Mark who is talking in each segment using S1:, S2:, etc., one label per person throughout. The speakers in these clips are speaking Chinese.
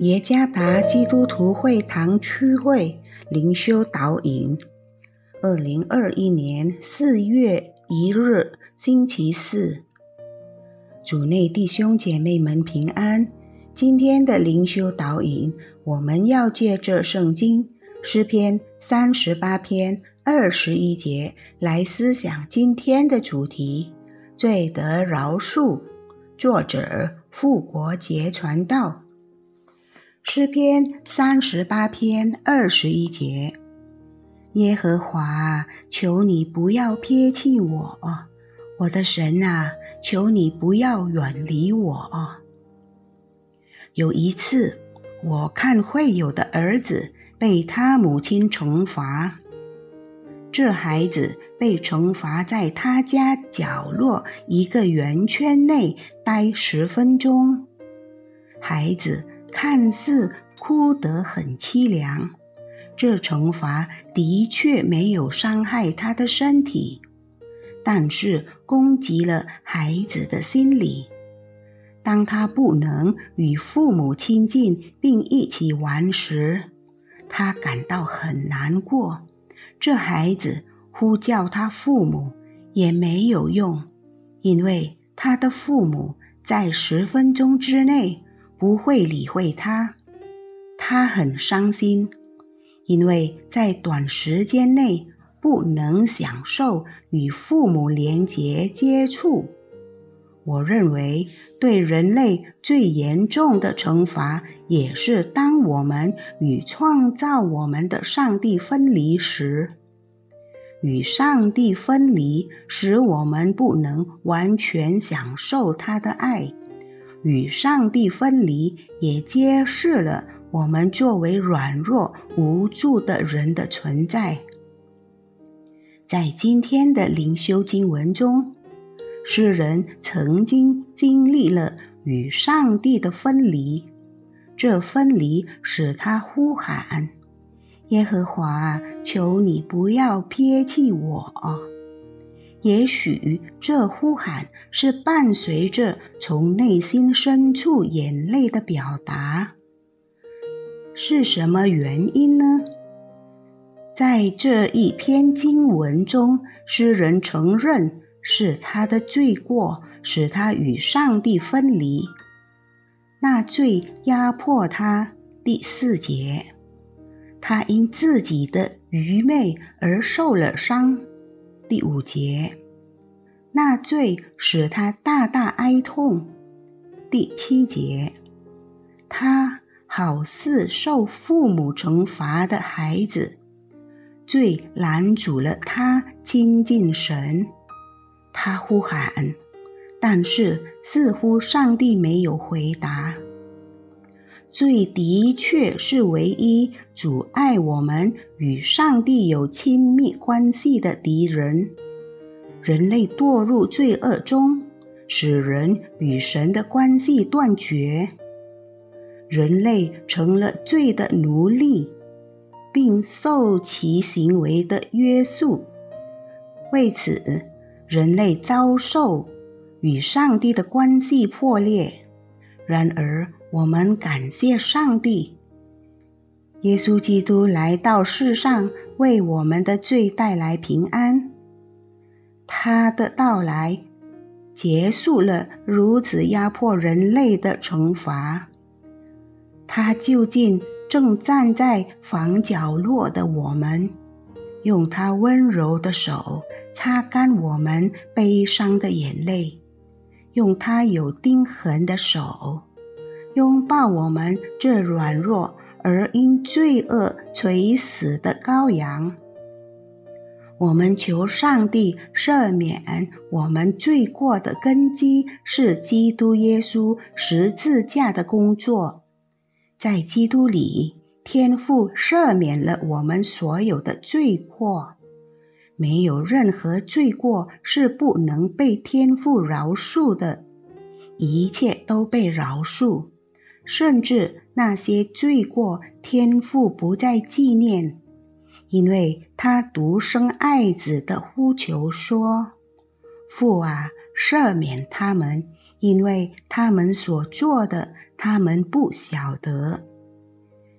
S1: 耶加达基督徒会堂区会灵修导引，二零二一年四月一日星期四，主内弟兄姐妹们平安。今天的灵修导引，我们要借着圣经诗篇三十八篇二十一节来思想今天的主题：罪得饶恕。作者复国节传道。诗篇三十八篇二十一节：耶和华，求你不要撇弃我，我的神啊，求你不要远离我。有一次，我看会友的儿子被他母亲惩罚，这孩子被惩罚在他家角落一个圆圈内待十分钟，孩子。看似哭得很凄凉，这惩罚的确没有伤害他的身体，但是攻击了孩子的心理。当他不能与父母亲近并一起玩时，他感到很难过。这孩子呼叫他父母也没有用，因为他的父母在十分钟之内。不会理会他，他很伤心，因为在短时间内不能享受与父母连结接触。我认为，对人类最严重的惩罚，也是当我们与创造我们的上帝分离时，与上帝分离使我们不能完全享受他的爱。与上帝分离，也揭示了我们作为软弱无助的人的存在。在今天的灵修经文中，诗人曾经经历了与上帝的分离，这分离使他呼喊：“耶和华，求你不要撇弃我。”也许这呼喊是伴随着从内心深处眼泪的表达，是什么原因呢？在这一篇经文中，诗人承认是他的罪过使他与上帝分离，那罪压迫他。第四节，他因自己的愚昧而受了伤。第五节，那罪使他大大哀痛。第七节，他好似受父母惩罚的孩子，罪拦阻了他亲近神。他呼喊，但是似乎上帝没有回答。罪的确是唯一阻碍我们与上帝有亲密关系的敌人。人类堕入罪恶中，使人与神的关系断绝。人类成了罪的奴隶，并受其行为的约束。为此，人类遭受与上帝的关系破裂。然而，我们感谢上帝，耶稣基督来到世上，为我们的罪带来平安。他的到来结束了如此压迫人类的惩罚。他就近正站在房角落的我们，用他温柔的手擦干我们悲伤的眼泪，用他有钉痕的手。拥抱我们这软弱而因罪恶垂死的羔羊，我们求上帝赦免我们罪过的根基是基督耶稣十字架的工作，在基督里，天父赦免了我们所有的罪过，没有任何罪过是不能被天父饶恕的，一切都被饶恕。甚至那些罪过，天父不再纪念，因为他独生爱子的呼求说：“父啊，赦免他们，因为他们所做的，他们不晓得。”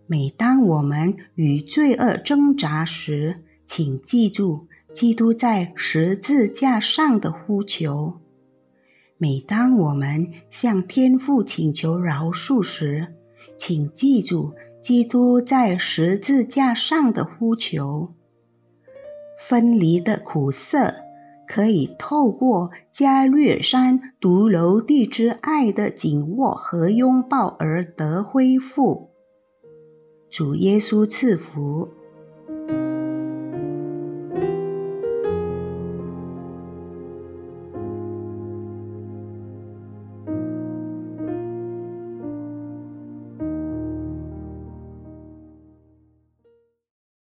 S1: 每当我们与罪恶挣扎时，请记住基督在十字架上的呼求。每当我们向天父请求饶恕时，请记住基督在十字架上的呼求。分离的苦涩可以透过加略山独楼地之爱的紧握和拥抱而得恢复。主耶稣赐福。